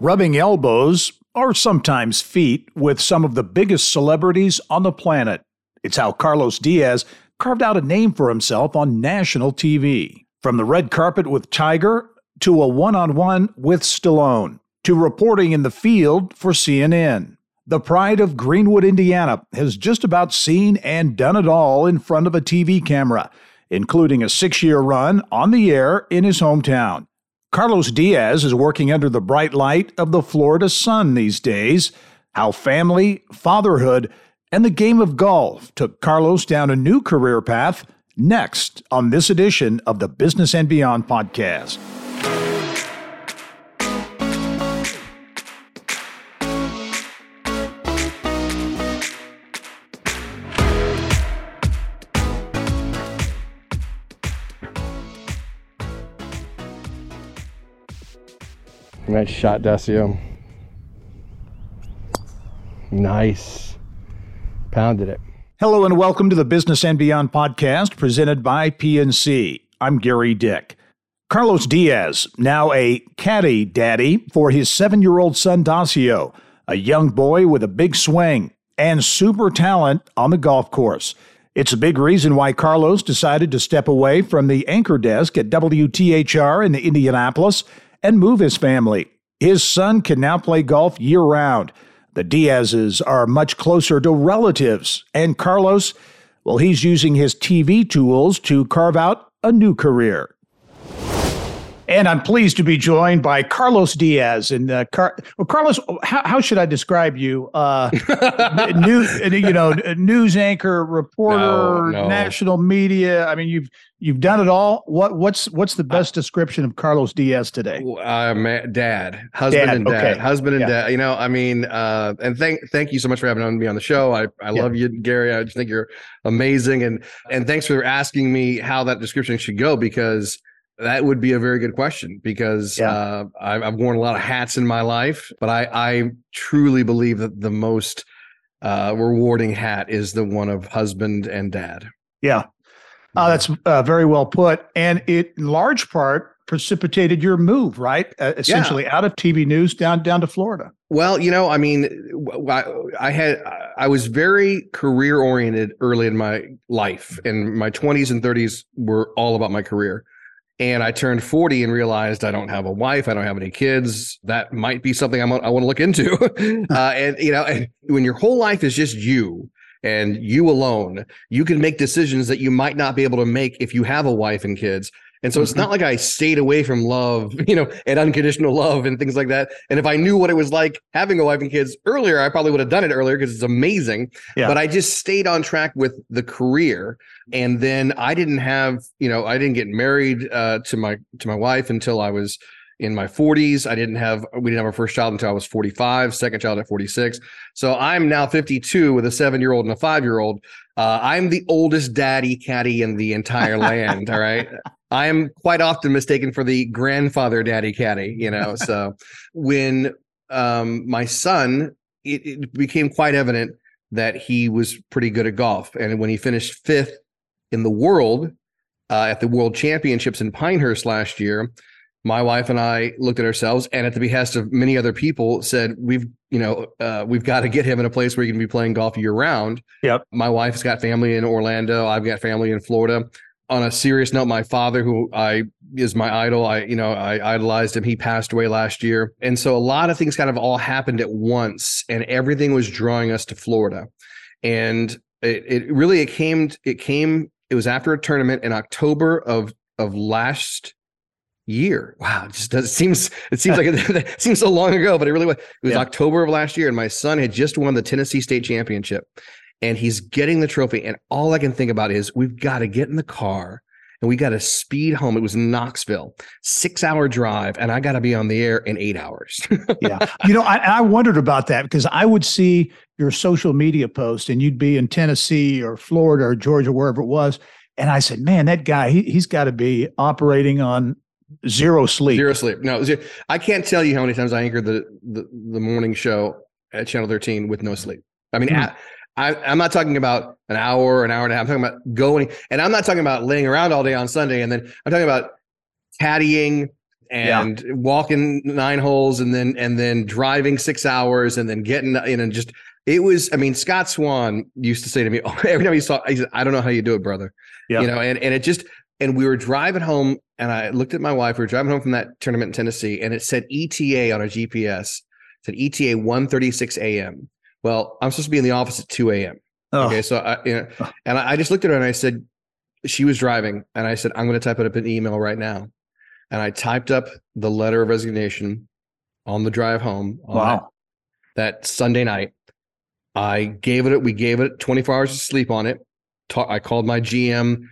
rubbing elbows, or sometimes feet, with some of the biggest celebrities on the planet. It's how Carlos Diaz carved out a name for himself on national TV. From the red carpet with Tiger to a one on one with Stallone to reporting in the field for CNN. The pride of Greenwood, Indiana has just about seen and done it all in front of a TV camera, including a six year run on the air in his hometown. Carlos Diaz is working under the bright light of the Florida sun these days. How family, fatherhood, and the game of golf took Carlos down a new career path next on this edition of the Business and Beyond podcast. Nice shot, Dacio. Nice. Pounded it. Hello and welcome to the Business and Beyond podcast presented by PNC. I'm Gary Dick. Carlos Diaz, now a caddy daddy for his seven year old son Dacio, a young boy with a big swing and super talent on the golf course. It's a big reason why Carlos decided to step away from the anchor desk at WTHR in Indianapolis and move his family. His son can now play golf year round. The Diazes are much closer to relatives, and Carlos, well, he's using his TV tools to carve out a new career. And I'm pleased to be joined by Carlos Diaz. And uh, Car- well, Carlos, how, how should I describe you? Uh, news, you know, news anchor, reporter, no, no. national media. I mean, you've you've done it all. What what's what's the best description of Carlos Diaz today? Uh, dad, husband dad, and dad, okay. husband and yeah. dad. You know, I mean, uh, and thank thank you so much for having me on the show. I I yeah. love you, Gary. I just think you're amazing, and and thanks for asking me how that description should go because that would be a very good question because yeah. uh, I've, I've, worn a lot of hats in my life, but I, I truly believe that the most uh, rewarding hat is the one of husband and dad. Yeah, uh, that's uh, very well put, and it in large part precipitated your move, right? Uh, essentially, yeah. out of TV news down down to Florida. Well, you know, I mean, I, I had I was very career oriented early in my life, and my twenties and thirties were all about my career and I turned 40 and realized I don't have a wife, I don't have any kids. That might be something I'm, I want to look into. uh, and you know, and when your whole life is just you and you alone, you can make decisions that you might not be able to make if you have a wife and kids. And so it's mm-hmm. not like I stayed away from love, you know, and unconditional love and things like that. And if I knew what it was like having a wife and kids earlier, I probably would have done it earlier because it's amazing. Yeah. But I just stayed on track with the career. And then I didn't have, you know, I didn't get married uh, to my to my wife until I was in my 40s. I didn't have we didn't have our first child until I was 45, second child at 46. So I'm now 52 with a 7-year-old and a 5-year-old. Uh, I'm the oldest daddy caddy in the entire land, all right? I am quite often mistaken for the grandfather daddy caddy, you know. so when um, my son, it, it, became quite evident that he was pretty good at golf. And when he finished fifth in the world uh, at the World Championships in Pinehurst last year, my wife and I looked at ourselves and at the behest of many other people said, we've, you know, uh, we've got to get him in a place where he can be playing golf year round. Yep. My wife's got family in Orlando. I've got family in Florida on a serious note, my father, who I is my idol, I you know I idolized him. He passed away last year, and so a lot of things kind of all happened at once, and everything was drawing us to Florida, and it, it really it came it came it was after a tournament in October of of last year. Wow, it just does it seems it seems like it, it seems so long ago, but it really was. It was yeah. October of last year, and my son had just won the Tennessee State Championship, and he's getting the trophy. And all I can think about is we've got to get in the car and we got to speed home. It was Knoxville, six hour drive, and I got to be on the air in eight hours. yeah. You know, I, I wondered about that because I would see your social media post and you'd be in Tennessee or Florida or Georgia, wherever it was. And I said, man, that guy, he, he's got to be operating on zero sleep. Zero sleep. No, zero. I can't tell you how many times I anchored the, the, the morning show at Channel 13 with no sleep. I mean, mm-hmm. at, I, am not talking about an hour, an hour and a half. I'm talking about going, and I'm not talking about laying around all day on Sunday. And then I'm talking about caddying and yeah. walking nine holes and then and then driving six hours and then getting in and just it was i mean scott swan used to say to me every time he saw he said i don't know how you do it brother yeah. you know and, and it just and we were driving home and i looked at my wife we were driving home from that tournament in tennessee and it said eta on our gps it said eta 136 a.m well i'm supposed to be in the office at 2 a.m oh. okay so i you know, and I, just looked at her and i said she was driving and i said i'm going to type it up an email right now. And i typed up the letter of resignation on the drive home wow that, that sunday night. I gave it, we gave it 24 hours of sleep on it. I called my GM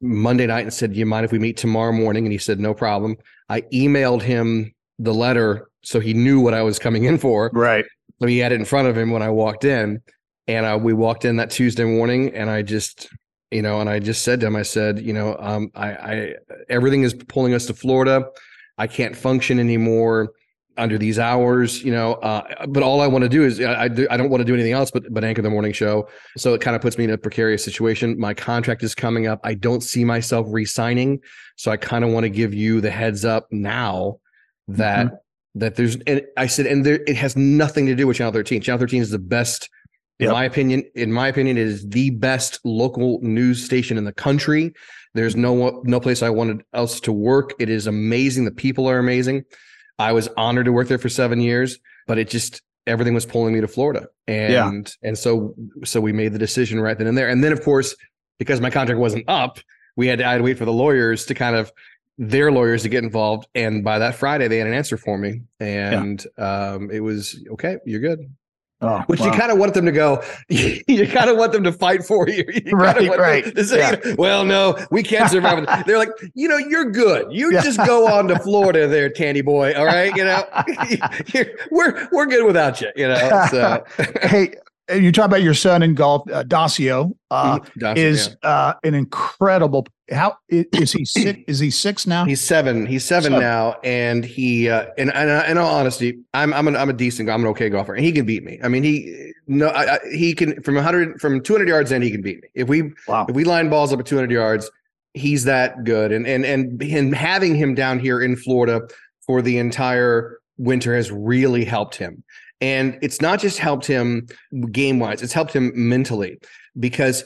Monday night and said, Do you mind if we meet tomorrow morning? And he said, No problem. I emailed him the letter so he knew what I was coming in for. Right. So he had it in front of him when I walked in. And uh, we walked in that Tuesday morning and I just, you know, and I just said to him, I said, you know, um, I, I, everything is pulling us to Florida. I can't function anymore under these hours, you know. Uh, but all I want to do is I, I, do, I don't want to do anything else but but anchor the morning show. So it kind of puts me in a precarious situation. My contract is coming up. I don't see myself re-signing, so I kind of want to give you the heads up now that mm-hmm. that there's. And I said, and there, it has nothing to do with Channel 13. Channel 13 is the best. In yep. my opinion, in my opinion, it is the best local news station in the country. There's no no place I wanted else to work. It is amazing. The people are amazing. I was honored to work there for seven years, but it just everything was pulling me to Florida. And yeah. and so so we made the decision right then and there. And then of course, because my contract wasn't up, we had to I had to wait for the lawyers to kind of their lawyers to get involved. And by that Friday, they had an answer for me. And yeah. um, it was okay, you're good. Oh, Which wow. you kind of want them to go, you kind of want them to fight for you. you right, right. Say, yeah. well, no, we can't survive. They're like, you know, you're good. You yeah. just go on to Florida there, Tandy boy. All right. You know, we're, we're good without you, you know? So. hey, you talk about your son in golf, uh, Dacio, uh, mm-hmm. Dacio is yeah. uh, an incredible. How is he six? is he six now? He's seven. He's seven, seven. now, and he uh, and, and uh, in all honesty, I'm I'm an I'm a decent. I'm an okay golfer, and he can beat me. I mean, he no, I, I, he can from 100 from 200 yards in, he can beat me. If we wow. if we line balls up at 200 yards, he's that good. And and and and having him down here in Florida for the entire winter has really helped him. And it's not just helped him game wise, it's helped him mentally because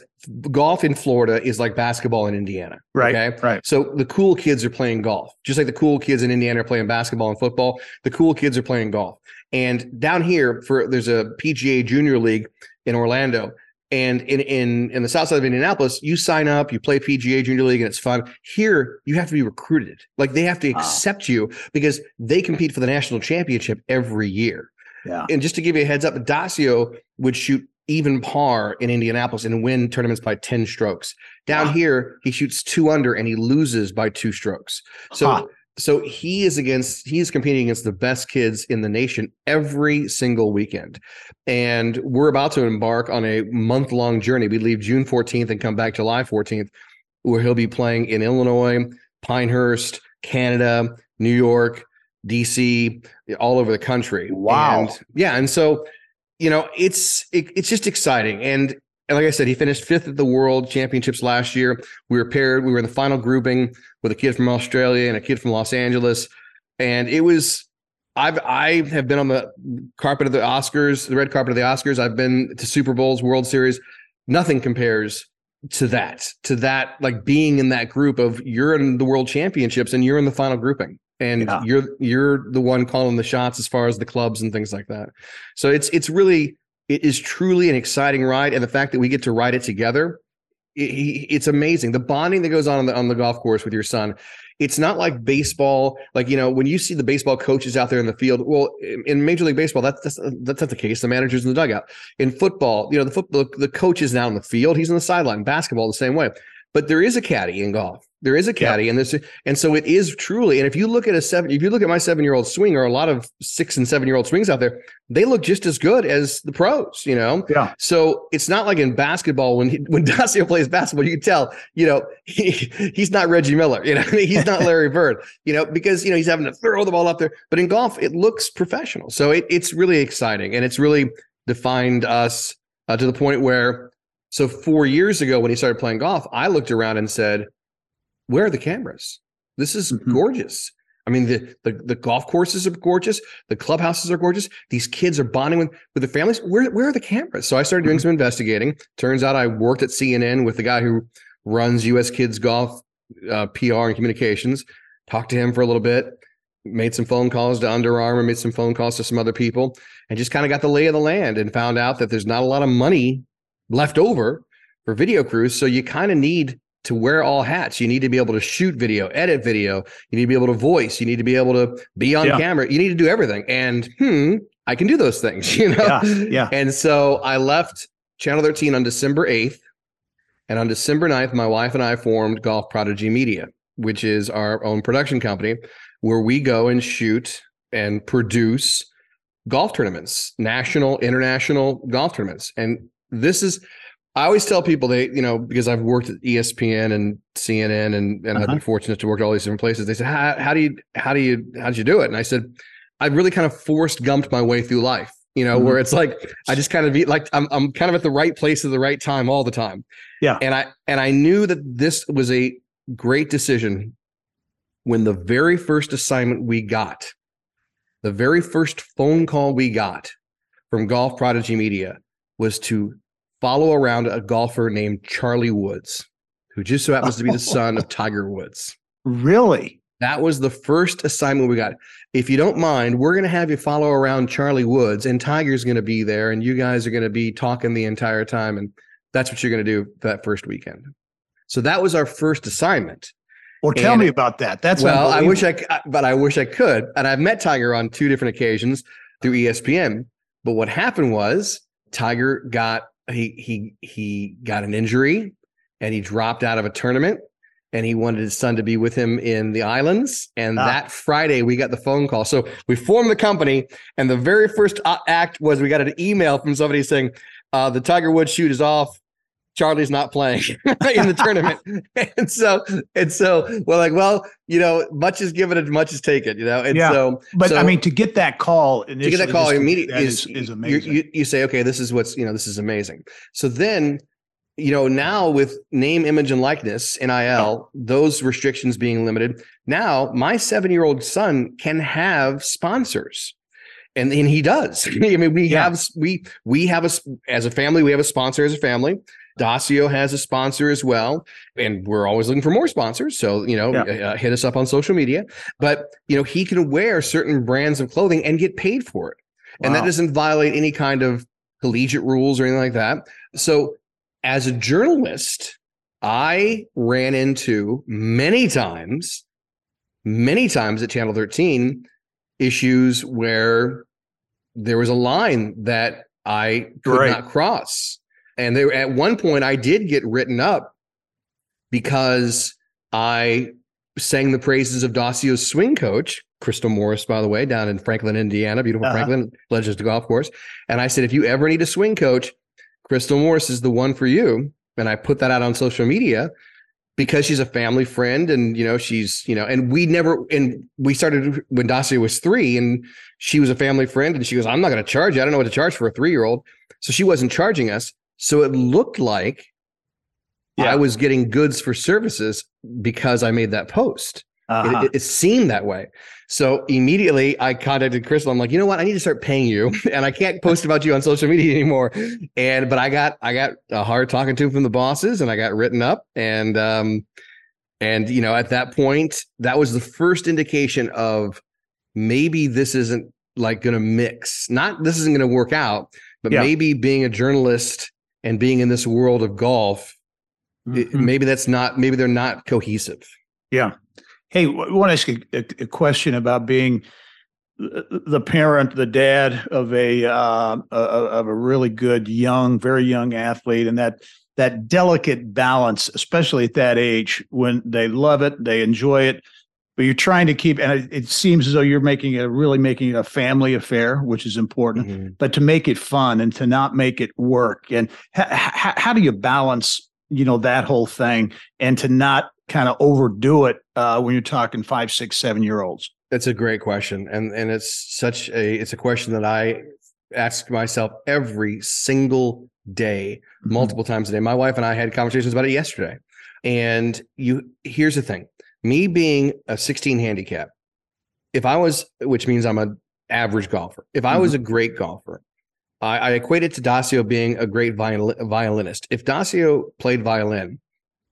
golf in Florida is like basketball in Indiana. Right. Okay? Right. So the cool kids are playing golf, just like the cool kids in Indiana are playing basketball and football. The cool kids are playing golf. And down here, for there's a PGA Junior League in Orlando. And in in in the south side of Indianapolis, you sign up, you play PGA Junior League, and it's fun. Here, you have to be recruited. Like they have to ah. accept wow. you because they compete for the national championship every year. Yeah. And just to give you a heads up, Dacio would shoot even par in Indianapolis and win tournaments by 10 strokes. Down wow. here, he shoots two under and he loses by two strokes. So huh. so he is against he is competing against the best kids in the nation every single weekend. And we're about to embark on a month-long journey. We leave June 14th and come back July 14th, where he'll be playing in Illinois, Pinehurst, Canada, New York, DC, all over the country. Wow. And yeah. And so, you know, it's it, it's just exciting. And, and like I said, he finished fifth at the World Championships last year. We were paired. We were in the final grouping with a kid from Australia and a kid from Los Angeles, and it was. I've I have been on the carpet of the Oscars, the red carpet of the Oscars. I've been to Super Bowls, World Series. Nothing compares to that, to that, like being in that group of you're in the World Championships and you're in the final grouping and yeah. you're you're the one calling the shots as far as the clubs and things like that. So it's it's really it is truly an exciting ride, and the fact that we get to ride it together, it, it's amazing. The bonding that goes on on the, on the golf course with your son. It's not like baseball, like you know when you see the baseball coaches out there in the field. Well, in Major League Baseball, that's that's, that's not the case. The managers in the dugout. In football, you know the football the coach is now in the field. He's on the sideline. Basketball the same way. But there is a caddy in golf. There is a caddy, and this, and so it is truly. And if you look at a seven, if you look at my seven-year-old swing, or a lot of six and seven-year-old swings out there, they look just as good as the pros. You know, yeah. So it's not like in basketball when he, when Dacio plays basketball, you can tell, you know, he, he's not Reggie Miller. You know, he's not Larry Bird. You know, because you know he's having to throw the ball up there. But in golf, it looks professional. So it, it's really exciting, and it's really defined us uh, to the point where so four years ago, when he started playing golf, I looked around and said, "Where are the cameras? This is mm-hmm. gorgeous." I mean, the, the the golf courses are gorgeous, the clubhouses are gorgeous. These kids are bonding with with their families. Where where are the cameras? So I started doing mm-hmm. some investigating. Turns out I worked at CNN with the guy who runs U.S. Kids Golf uh, PR and communications. Talked to him for a little bit. Made some phone calls to Under Armour. Made some phone calls to some other people, and just kind of got the lay of the land and found out that there's not a lot of money left over for video crews. So you kind of need to wear all hats. You need to be able to shoot video, edit video. You need to be able to voice. You need to be able to be on yeah. camera. You need to do everything. And hmm, I can do those things, you know? Yeah. yeah. And so I left Channel 13 on December 8th. And on December 9th, my wife and I formed Golf Prodigy Media, which is our own production company where we go and shoot and produce golf tournaments, national, international golf tournaments. And this is I always tell people they, you know, because I've worked at ESPN and CNN and, and uh-huh. I've been uh-huh. fortunate to work at all these different places. They said, how, how do you, how do you, how did you do it? And I said, I really kind of Forrest Gumped my way through life, you know, mm-hmm. where it's like, I just kind of be like, I'm, I'm kind of at the right place at the right time all the time. Yeah. And I, and I knew that this was a great decision when the very first assignment we got, the very first phone call we got from Golf Prodigy Media was to follow around a golfer named Charlie Woods, who just so happens to be the son of Tiger Woods. Really? That was the first assignment we got. If you don't mind, we're going to have you follow around Charlie Woods, and Tiger's going to be there, and you guys are going to be talking the entire time. And that's what you're going to do that first weekend. So that was our first assignment. Well, tell and, me about that. That's well, I wish I, but I wish I could. And I've met Tiger on two different occasions through ESPN. But what happened was Tiger got he he he got an injury and he dropped out of a tournament and he wanted his son to be with him in the islands. And ah. that friday we got the phone call. So we formed the company and the very first act was we got an email from somebody saying uh, the tiger woods shoot is off Charlie's not playing in the tournament. and so, and so we're like, well, you know, much is given and much is taken, you know? And yeah. so, but so, I mean, to get that call, to get that call immediately is, is, is, amazing. You, you say, okay, this is what's, you know, this is amazing. So then, you know, now with name, image, and likeness, NIL, those restrictions being limited, now my seven year old son can have sponsors and and he does. I mean, we yeah. have we we have a as a family, we have a sponsor as a family. Dacio has a sponsor as well, and we're always looking for more sponsors. So you know, yeah. uh, hit us up on social media. But you know, he can wear certain brands of clothing and get paid for it, wow. and that doesn't violate any kind of collegiate rules or anything like that. So, as a journalist, I ran into many times, many times at Channel 13 issues where there was a line that I could right. not cross. And they at one point I did get written up because I sang the praises of Dacio's swing coach, Crystal Morris, by the way, down in Franklin, Indiana, beautiful uh-huh. Franklin, Legends to Golf Course. And I said, if you ever need a swing coach, Crystal Morris is the one for you. And I put that out on social media because she's a family friend and you know she's you know and we never and we started when Dacio was three and she was a family friend and she goes I'm not going to charge you I don't know what to charge for a three year old so she wasn't charging us so it looked like yeah. I was getting goods for services because I made that post. Uh-huh. It, it, seemed that way. So immediately I contacted Crystal. I'm like, you know what? I need to start paying you, and I can't post about you on social media anymore. And but I got I got a hard talking to from the bosses, and I got written up. And um, and you know, at that point, that was the first indication of maybe this isn't like going to mix. Not this isn't going to work out, but yeah. maybe being a journalist and being in this world of golf, mm-hmm. it, maybe that's not, maybe they're not cohesive. Yeah. Hey, I want to ask you a, a question about being the parent, the dad of a uh, of a really good young, very young athlete, and that that delicate balance, especially at that age when they love it, they enjoy it, but you're trying to keep and it, it, seems as though you're making it really making it a family affair which is important mm-hmm. but to make it fun and to not make it work and ha- ha- how do you balance you know that whole thing and to not kind of overdo it uh, when you're talking five six seven year olds that's a great question and and it's such a it's a question that i ask myself every single day mm-hmm. multiple times a day my wife and i had conversations about it yesterday and you here's the thing me being a 16 handicap if I was, which means I'm an average golfer, if I was mm-hmm. a great golfer, I, I equate it to Dacio being a great viol- violinist. If Dacio played violin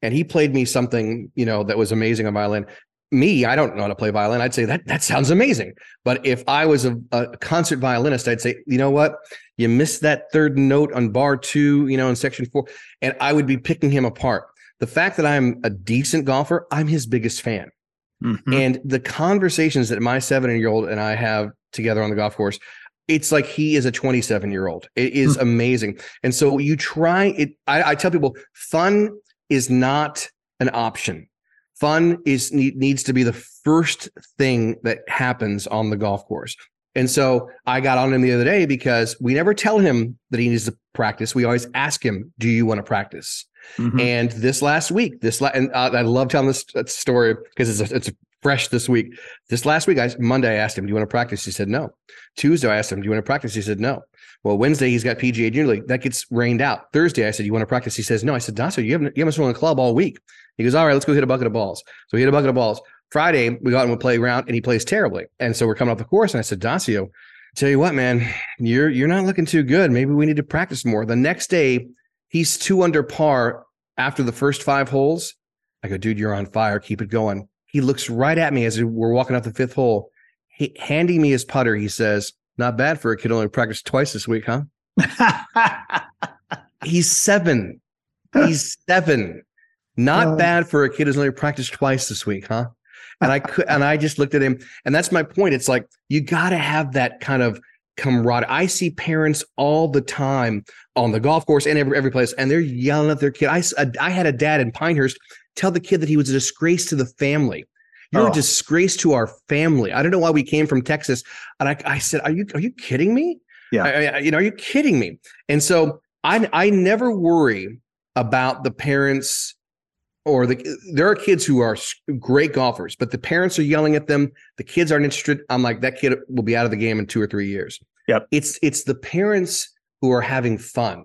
and he played me something, you know, that was amazing on violin, me, I don't know how to play violin. I'd say that that sounds amazing. But if I was a, a, concert violinist, I'd say, you know what, you missed that third note on bar two, you know, in section four, and I would be picking him apart. The fact that I'm a decent golfer, I'm his biggest fan. Mm-hmm. And the conversations that my seven year old and I have together on the golf course, it's like he is a 27 year old. It is mm-hmm. amazing. And so you try it. I, I tell people fun is not an option fun is needs to be the first thing that happens on the golf course. And so I got on him the other day because we never tell him that he needs to practice. We always ask him, "Do you want to practice?" Mm-hmm. And this last week, this la- and uh, I love telling this uh, story because it's a, it's fresh this week. This last week, I Monday I asked him, "Do you want to practice?" He said, "No." Tuesday I asked him, "Do you want to practice?" He said, "No." Well, Wednesday he's got PGA Junior League that gets rained out. Thursday I said, "You want to practice?" He says, "No." I said, "Dacio, you haven't you haven't swung a club all week." He goes, all right, let's go hit a bucket of balls. So he hit a bucket of balls. Friday, we got him to play around and he plays terribly. And so we're coming off the course. And I said, Dacio, tell you what, man, you're you're not looking too good. Maybe we need to practice more. The next day, he's two under par after the first five holes. I go, dude, you're on fire. Keep it going. He looks right at me as we're walking up the fifth hole. He, handing me his putter, he says, Not bad for a kid only practiced twice this week, huh? he's seven. He's seven. Not bad for a kid who's only practiced twice this week, huh? And I could, and I just looked at him, and that's my point. It's like you got to have that kind of camaraderie. I see parents all the time on the golf course and every every place, and they're yelling at their kid. I uh, I had a dad in Pinehurst tell the kid that he was a disgrace to the family. You're oh. a disgrace to our family. I don't know why we came from Texas, and I, I said, "Are you are you kidding me? Yeah, I, I, you know, are you kidding me?" And so I I never worry about the parents or the there are kids who are great golfers, but the parents are yelling at them. The kids aren't interested. I'm like, that kid will be out of the game in two or three years. Yep. It's it's the parents who are having fun.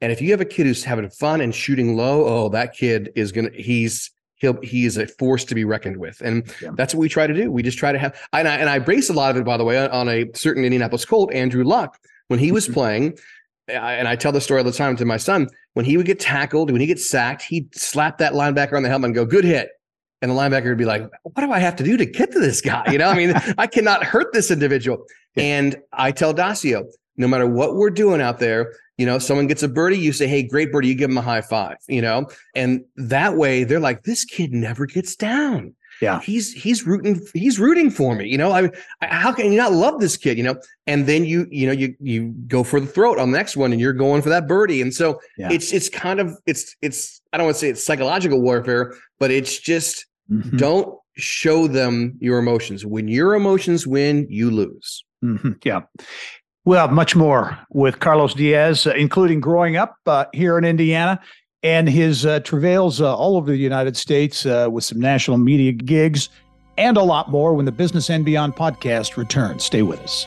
And if you have a kid who's having fun and shooting low, oh, that kid is gonna he's he'll he is a force to be reckoned with. And yeah. that's what we try to do. We just try to have and I and I brace a lot of it, by the way, on a certain Indianapolis Colt, Andrew Luck, when he was playing. And I tell the story all the time to my son when he would get tackled, when he gets sacked, he'd slap that linebacker on the helmet and go, good hit. And the linebacker would be like, what do I have to do to get to this guy? You know, I mean, I cannot hurt this individual. And I tell Dacio, no matter what we're doing out there, you know, someone gets a birdie, you say, Hey, great birdie, you give them a high five, you know, and that way they're like, this kid never gets down. Yeah. He's he's rooting he's rooting for me you know? I, I how can you not love this kid you know? And then you you know you you go for the throat on the next one and you're going for that birdie. And so yeah. it's it's kind of it's it's i don't want to say it's psychological warfare but it's just mm-hmm. don't show them your emotions when your emotions win you lose mm-hmm. yeah well, much more with Carlos Diaz, uh, including growing up uh, here in Indiana and his uh, travails uh, all over the United States uh, with some national media gigs and a lot more when the Business and Beyond podcast returns. Stay with us.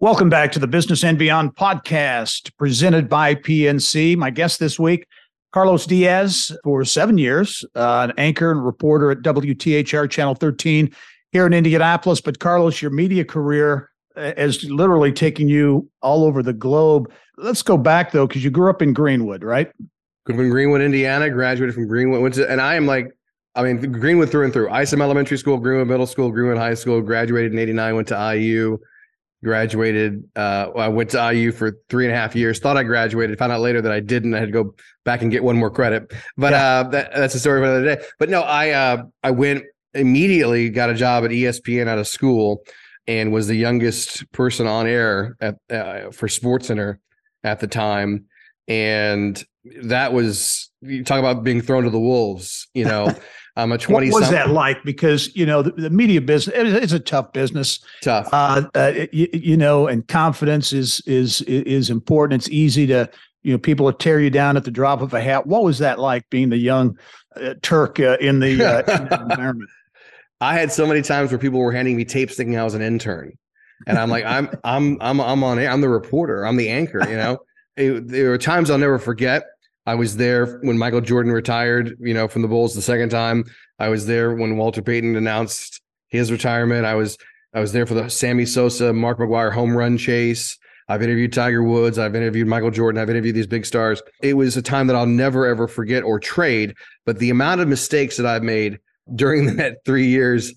Welcome back to the Business and Beyond podcast presented by PNC. My guest this week, Carlos Diaz, for seven years, uh, an anchor and reporter at WTHR Channel 13 here in Indianapolis. But Carlos, your media career has literally taken you all over the globe. Let's go back though, because you grew up in Greenwood, right? Grew up in Greenwood, Indiana. Graduated from Greenwood, went to, and I am like, I mean, Greenwood through and through. Isom Elementary School, Greenwood Middle School, Greenwood High School. Graduated in '89. Went to IU graduated. Uh, I went to IU for three and a half years. Thought I graduated. Found out later that I didn't. I had to go back and get one more credit. But yeah. uh, that, that's a story for another day. But no, I uh, I went immediately. Got a job at ESPN out of school, and was the youngest person on air at uh, for SportsCenter at the time. And that was you talk about being thrown to the wolves. You know. I'm a 20. What was that like? Because you know the, the media business it's a tough business. Tough. Uh, uh, you, you, know, and confidence is is is important. It's easy to you know people will tear you down at the drop of a hat. What was that like being the young uh, Turk uh, in the, uh, in the environment? I had so many times where people were handing me tapes thinking I was an intern, and I'm like, I'm I'm I'm I'm on I'm the reporter. I'm the anchor. You know, it, there were times I'll never forget I was there when Michael Jordan retired, you know, from the Bulls the second time. I was there when Walter Payton announced his retirement. I was I was there for the Sammy Sosa, Mark McGwire home run chase. I've interviewed Tiger Woods. I've interviewed Michael Jordan. I've interviewed these big stars. It was a time that I'll never ever forget or trade. But the amount of mistakes that I've made during that three years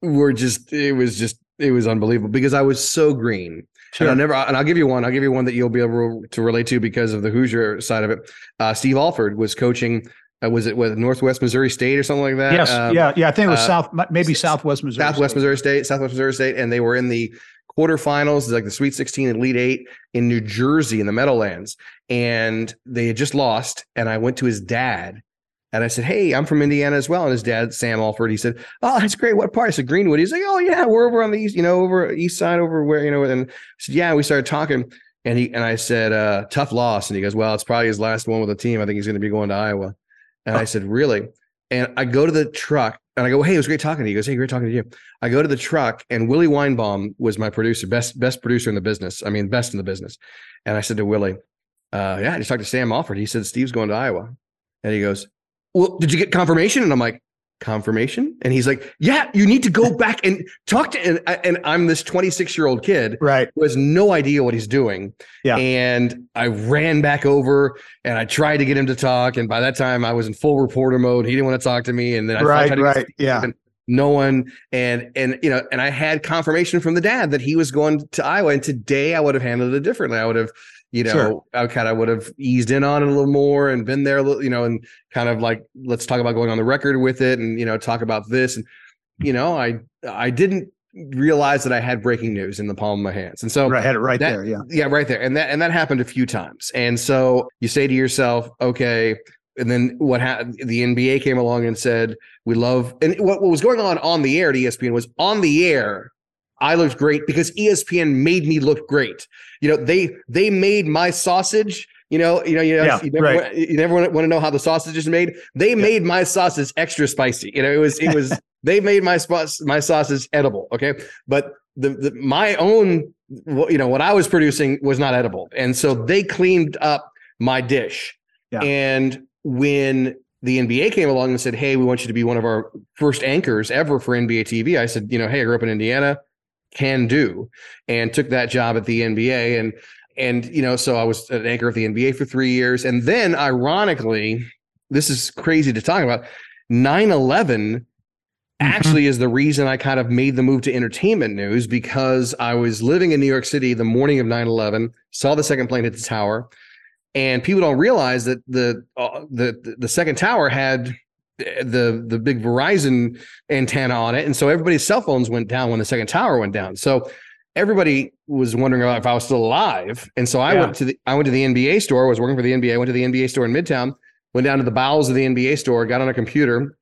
were just it was just it was unbelievable because I was so green. Sure. And I'll never, and I'll give you one. I'll give you one that you'll be able to relate to because of the Hoosier side of it. Uh, Steve Alford was coaching. Uh, was it with Northwest Missouri State or something like that? Yes, um, yeah, yeah. I think it was uh, South, maybe Southwest Missouri. Southwest State. Missouri State, Southwest Missouri State, and they were in the quarterfinals, like the Sweet 16 and Elite Eight in New Jersey in the Meadowlands, and they had just lost. And I went to his dad and I said, Hey, I'm from Indiana as well. And his dad, Sam Alford, he said, Oh, that's great. What part? I said, Greenwood. He's like, Oh, yeah, we're over on the east, you know, over east side, over where, you know, and I said, Yeah, we started talking. And he and I said, uh, tough loss. And he goes, Well, it's probably his last one with the team. I think he's going to be going to Iowa. And I said, Really? And I go to the truck and I go, Hey, it was great talking to you. He goes, Hey, great talking to you. I go to the truck and Willie Weinbaum was my producer, best, best producer in the business. I mean, best in the business. And I said to Willie, uh, yeah, I just talked to Sam Alford. He said Steve's going to Iowa. And he goes, well, did you get confirmation? And I'm like, confirmation? And he's like, yeah, you need to go back and talk to, and, and I'm this 26 year old kid right. who has no idea what he's doing. Yeah. And I ran back over and I tried to get him to talk. And by that time I was in full reporter mode. He didn't want to talk to me. And then I right, right. Yeah. No one and and you know and I had confirmation from the dad that he was going to Iowa and today I would have handled it differently. I would have you know, sure. I kind of would have eased in on it a little more and been there, you know, and kind of like, let's talk about going on the record with it and, you know, talk about this. And, you know, I, I didn't realize that I had breaking news in the palm of my hands. And so I had it right that, there. Yeah. Yeah. Right there. And that, and that happened a few times. And so you say to yourself, okay, and then what happened? The NBA came along and said, "We love." And what, what was going on on the air at ESPN was on the air. I looked great because ESPN made me look great. You know, they they made my sausage. You know, you know, you, know, yeah, you never, right. want, you never want to know how the sausage is made. They yeah. made my sausage extra spicy. You know, it was it was they made my my sausage edible. Okay, but the, the my own you know what I was producing was not edible, and so they cleaned up my dish. Yeah. And when the NBA came along and said, "Hey, we want you to be one of our first anchors ever for NBA TV," I said, "You know, hey, I grew up in Indiana can do and took that job at the NBA and and you know so I was an anchor of the NBA for 3 years and then ironically this is crazy to talk about 9/11 mm-hmm. actually is the reason I kind of made the move to entertainment news because I was living in New York City the morning of 9/11 saw the second plane hit the tower and people don't realize that the uh, the the second tower had the the big Verizon antenna on it, and so everybody's cell phones went down when the second tower went down. So everybody was wondering about if I was still alive, and so I yeah. went to the I went to the NBA store. I Was working for the NBA. I went to the NBA store in Midtown. Went down to the bowels of the NBA store, got on a computer,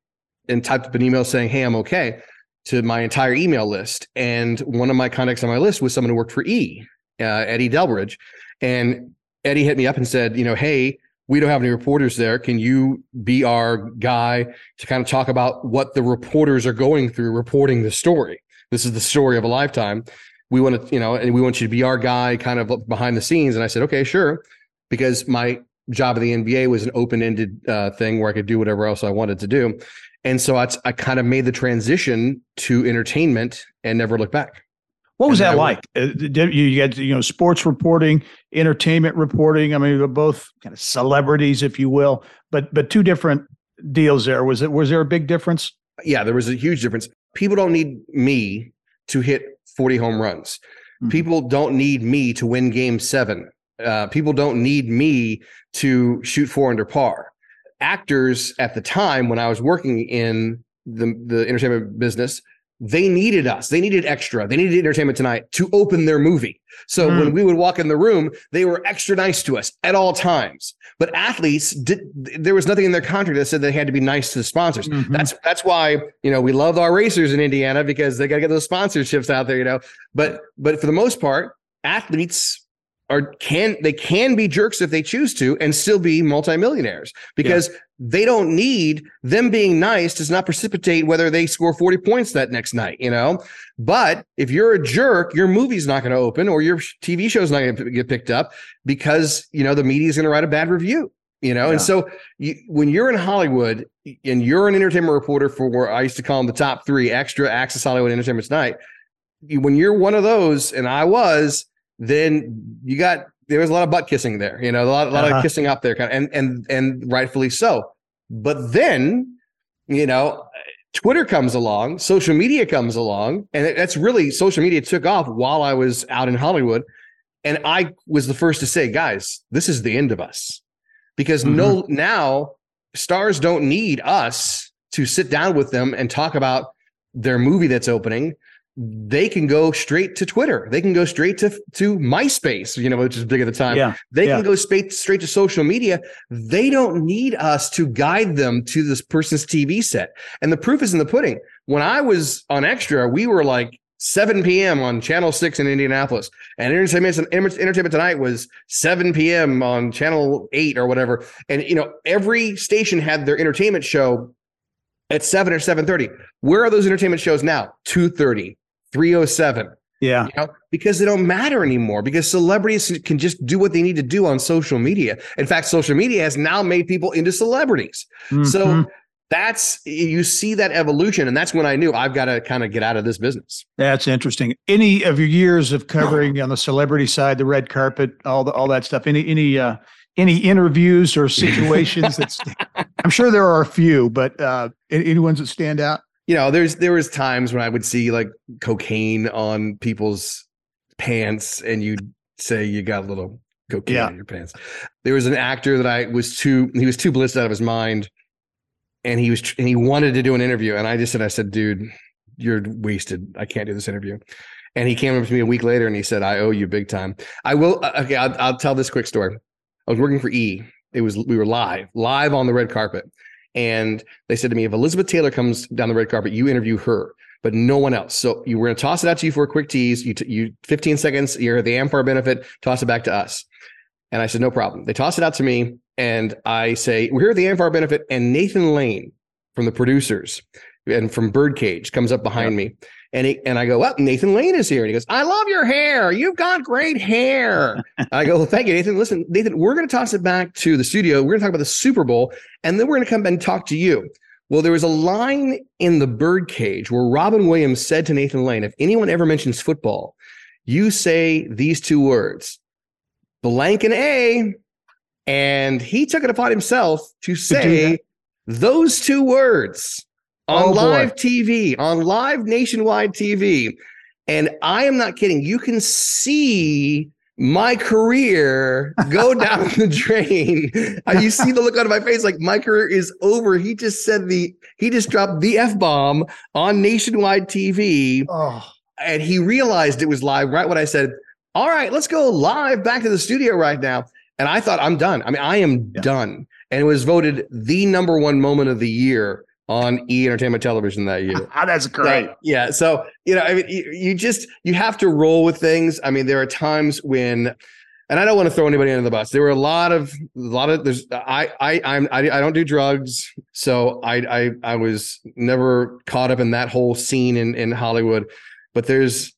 and typed up an email saying, "Hey, I'm okay." To my entire email list, and one of my contacts on my list was someone who worked for E, uh, Eddie Delbridge, and Eddie hit me up and said, "You know, hey." We don't have any reporters there. Can you be our guy to kind of talk about what the reporters are going through reporting the story? This is the story of a lifetime. We want to, you know, and we want you to be our guy kind of behind the scenes. And I said, okay, sure. Because my job at the NBA was an open ended uh, thing where I could do whatever else I wanted to do. And so I, I kind of made the transition to entertainment and never looked back. What was and that like? Uh, you had you know sports reporting, entertainment reporting. I mean, they're both kind of celebrities, if you will, but but two different deals there. Was it was there a big difference? Yeah, there was a huge difference. People don't need me to hit 40 home runs. Mm-hmm. People don't need me to win game seven. Uh, people don't need me to shoot four under par. Actors at the time when I was working in the, the entertainment business, they needed us. They needed extra. They needed entertainment tonight to open their movie. So mm. when we would walk in the room, they were extra nice to us at all times. But athletes did there was nothing in their contract that said they had to be nice to the sponsors. Mm-hmm. That's that's why, you know, we love our racers in Indiana because they got to get those sponsorships out there, you know. But but for the most part, athletes are can they can be jerks if they choose to and still be multimillionaires because yeah. they don't need them being nice does not precipitate whether they score 40 points that next night you know but if you're a jerk your movie's not going to open or your tv show's not going to get picked up because you know the media is going to write a bad review you know yeah. and so you, when you're in hollywood and you're an entertainment reporter for i used to call them the top three extra access hollywood entertainment tonight when you're one of those and i was then you got there was a lot of butt kissing there, you know, a lot, a lot uh-huh. of kissing up there, kind of, and and and rightfully so. But then, you know, Twitter comes along, social media comes along, and that's really social media took off while I was out in Hollywood, and I was the first to say, guys, this is the end of us, because mm-hmm. no now stars don't need us to sit down with them and talk about their movie that's opening they can go straight to Twitter. They can go straight to to MySpace, you know, which is big at the time. Yeah, they yeah. can go straight straight to social media. They don't need us to guide them to this person's TV set. And the proof is in the pudding. When I was on Extra, we were like 7 p.m. on Channel 6 in Indianapolis. And Entertainment, Entertainment Tonight was 7 p.m. on Channel 8 or whatever. And, you know, every station had their entertainment show at 7 or 7.30. Where are those entertainment shows now? 2.30, 307. Yeah. You know, because they don't matter anymore because celebrities can just do what they need to do on social media. In fact, social media has now made people into celebrities. Mm-hmm. So that's you see that evolution and that's when I knew I've got to kind of get out of this business. That's interesting. Any of your years of covering on the celebrity side, the red carpet, all the all that stuff, any any uh any interviews or situations that's I'm sure there are a few, but uh any ones that stand out? You know, there's there was times when I would see like cocaine on people's pants, and you'd say you got a little cocaine yeah. in your pants. There was an actor that I was too he was too blissed out of his mind, and he was and he wanted to do an interview, and I just said, I said, dude, you're wasted. I can't do this interview. And he came up to me a week later and he said, I owe you big time. I will. Uh, okay, I'll, I'll tell this quick story. I was working for E. It was we were live, live on the red carpet and they said to me, if Elizabeth Taylor comes down the red carpet, you interview her, but no one else. So you were going to toss it out to you for a quick tease. You, t- you 15 seconds, you're the AmFAR benefit, toss it back to us. And I said, no problem. They toss it out to me. And I say, we're here at the AmFAR benefit. And Nathan Lane from the producers and from Birdcage comes up behind yeah. me. And he, and I go, well, Nathan Lane is here. And he goes, I love your hair. You've got great hair. I go, well, thank you, Nathan. Listen, Nathan, we're going to toss it back to the studio. We're going to talk about the Super Bowl, and then we're going to come back and talk to you. Well, there was a line in the Birdcage where Robin Williams said to Nathan Lane, if anyone ever mentions football, you say these two words, blank and A. And he took it upon himself to say those two words on oh, live boy. TV, on live nationwide TV. And I am not kidding. You can see my career go down the drain. Uh, you see the look on my face like my career is over. He just said the, he just dropped the F bomb on nationwide TV. Oh. And he realized it was live right when I said, All right, let's go live back to the studio right now. And I thought, I'm done. I mean, I am yeah. done. And it was voted the number one moment of the year on E Entertainment Television that year. Ah, that's great. So, yeah. So, you know, I mean, you, you, just, you have to roll with things. I mean, there are times when, and I don't want to throw anybody under the bus. There were a lot of, a lot of, there's, I, I, I'm, I, I don't do drugs. So I, I, I was never caught up in that whole scene in, in Hollywood, but there's,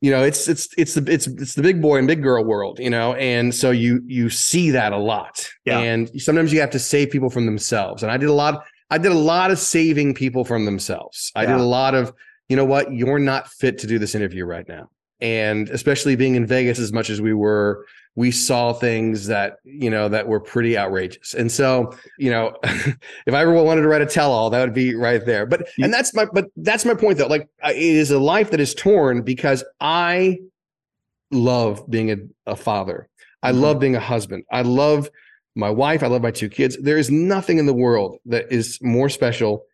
you know, it's, it's, it's the, it's, it's the big boy and big girl world, you know? And so you, you see that a lot. Yeah. And sometimes you have to save people from themselves. And I did a lot, I did a lot of saving people from themselves. I did a lot of, you know what, you're not fit to do this interview right now. And especially being in Vegas as much as we were, we saw things that, you know, that were pretty outrageous. And so, you know, if I ever wanted to write a tell all, that would be right there. But, and that's my, but that's my point though. Like, it is a life that is torn because I love being a, a father. I Mhm. love being a husband. I love my wife. I love my two kids. There is nothing in the world that is more special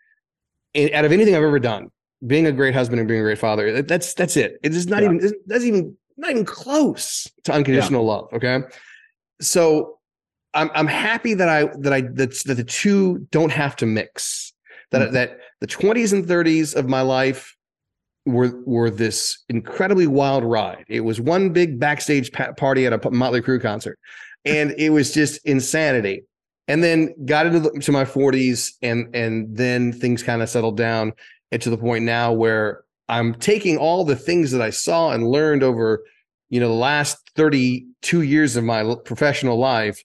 out of anything I've ever done. Being a great husband and being a great father. That's that's it. It is not Yeah. even that's even not even close to unconditional love. Okay. So I'm I'm happy that I that I that, that the two don't have to mix. That Mhm. that the 20s and 30s of my life were were this incredibly wild ride. It was one big backstage pa- party at a Motley Crue concert, and it was just insanity. And then got into the, to my 40s, and and then things kind of settled down, and to the point now where I'm taking all the things that I saw and learned over, you know, the last 32 years of my professional life,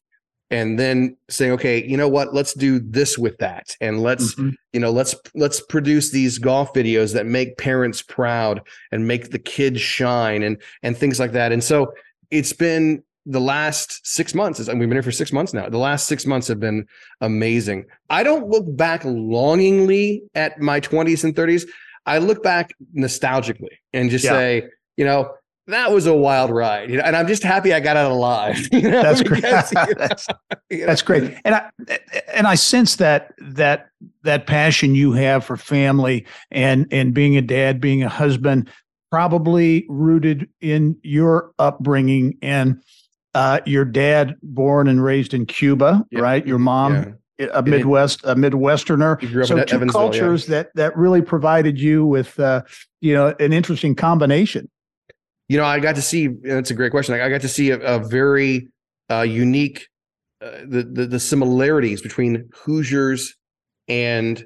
and then saying, okay, you know what? Let's do this with that, and let's Mhm. you know let's let's produce these golf videos that make parents proud and make the kids shine and and things like that and so it's been the last six months is, and we've been here for six months now the last six months have been amazing i don't look back longingly at my 20s and 30s i look back nostalgically and just Yeah. say you know that was a wild ride you know and i'm just happy i got out alive you know, That's great. because, you know, that's, that's great. And I and I sense that that that passion you have for family and and being a dad, being a husband, probably rooted in your upbringing and uh, your dad born and raised in Cuba, Yeah. right? Your mom yeah. a Midwest a Midwesterner. He grew up So two Evansville, yeah. cultures that that really provided you with uh, you know an interesting combination. You know, I got to see. That's a great question. I I got to see a, a very uh, unique uh, the, the the similarities between Hoosiers and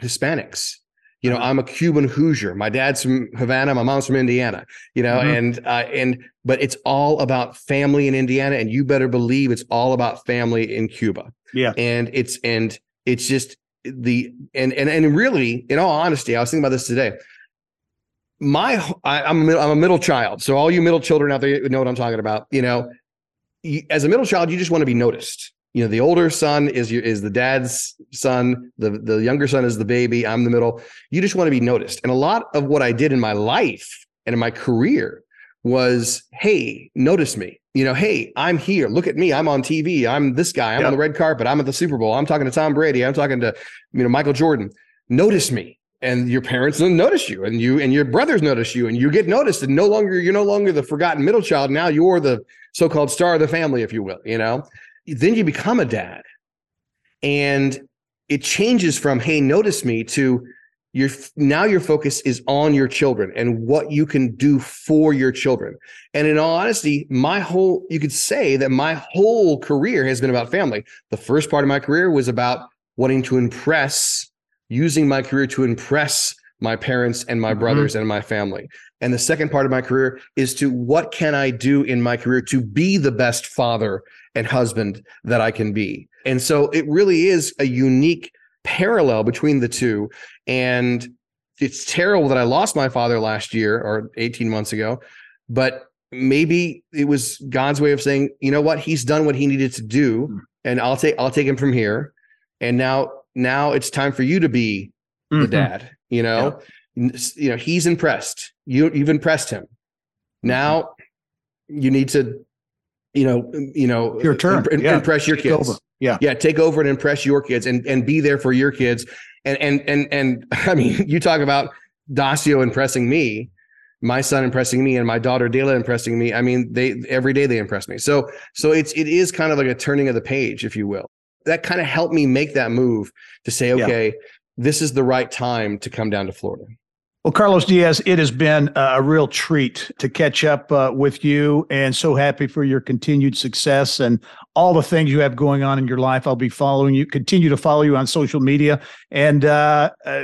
Hispanics. You know, Uh-huh. I'm a Cuban Hoosier. My dad's from Havana. My mom's from Indiana. You know, Mhm. and uh, and but it's all about family in Indiana, and you better believe it's all about family in Cuba. Yeah. and it's and it's just the and and and really, in all honesty, I was thinking about this today my I, I'm a, mid- I'm a middle child, so all you middle children out there know what I'm talking about. You know, as a middle child, you just want to be noticed. You know, the older son is your is the dad's son, the the younger son is the baby. I'm the middle. You just want to be noticed, and a lot of what I did in my life and in my career was, hey, notice me. You know, hey, I'm here. Look at me. I'm on TV. I'm this guy. I'm Yep. on the red carpet. I'm at the Super Bowl. I'm talking to Tom Brady. I'm talking to, you know, Michael Jordan. Notice me and your parents don't notice you and you and your brothers notice you and you get noticed and no longer you're no longer the forgotten middle child now you're the so-called star of the family if you will you know then you become a dad and it changes from hey notice me to your now your focus is on your children and what you can do for your children and in all honesty my whole you could say that my whole career has been about family the first part of my career was about wanting to impress using my career to impress my parents and my Mhm. brothers and my family. And the second part of my career is to what can I do in my career to be the best father and husband that I can be. And so it really is a unique parallel between the two. And it's terrible that I lost my father last year or 18 months ago, but maybe it was God's way of saying, you know what, he's done what he needed to do and I'll take I'll take him from here. And now now it's time for you to be the Mhm. dad you know N- you know he's impressed you you've impressed him now you need to you know you know Your turn. im- Yeah. impress your kids over. Yeah. yeah take over and impress your kids and and be there for your kids and and and and i mean you talk about dacio impressing me my son impressing me and my daughter Dela impressing me i mean they every day they impress me so so it's it is kind of like a turning of the page if you will that kind of helped me make that move to say Yeah. okay this is the right time to come down to florida Well, Carlos Diaz, it has been a real treat to catch up uh, with you and so happy for your continued success and all the things you have going on in your life. I'll be following you, continue to follow you on social media and uh, uh,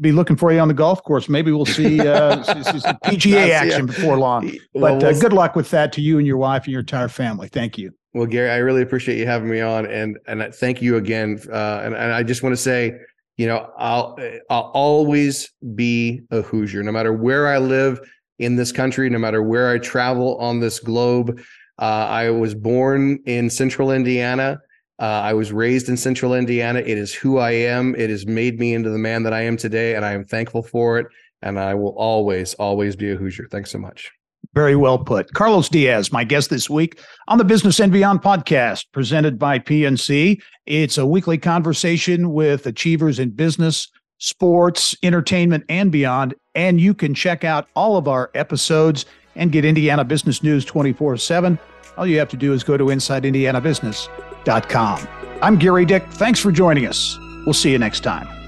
be looking for you on the golf course. Maybe we'll see, uh, see, see some PGA action before long. But uh, good luck with that to you and your wife and your entire family. Thank you. Well, Gerry, I really appreciate you having me on, and and thank you again. Uh, and and I just want to say, you know, I'll I'll always be a Hoosier, no matter where I live in this country, no matter where I travel on this globe. Uh, I was born in Central Indiana. Uh, I was raised in Central Indiana. It is who I am. It has made me into the man that I am today, and I am thankful for it. And I will always, always be a Hoosier. Thanks so much. Very well put. Carlos Diaz, my guest this week on the Business and Beyond podcast, presented by PNC. It's a weekly conversation with achievers in business, sports, entertainment, and beyond. And you can check out all of our episodes and get Indiana business news 24 7. All you have to do is go to InsideIndianaBusiness.com. I'm Gerry Dick. Thanks for joining us. We'll see you next time.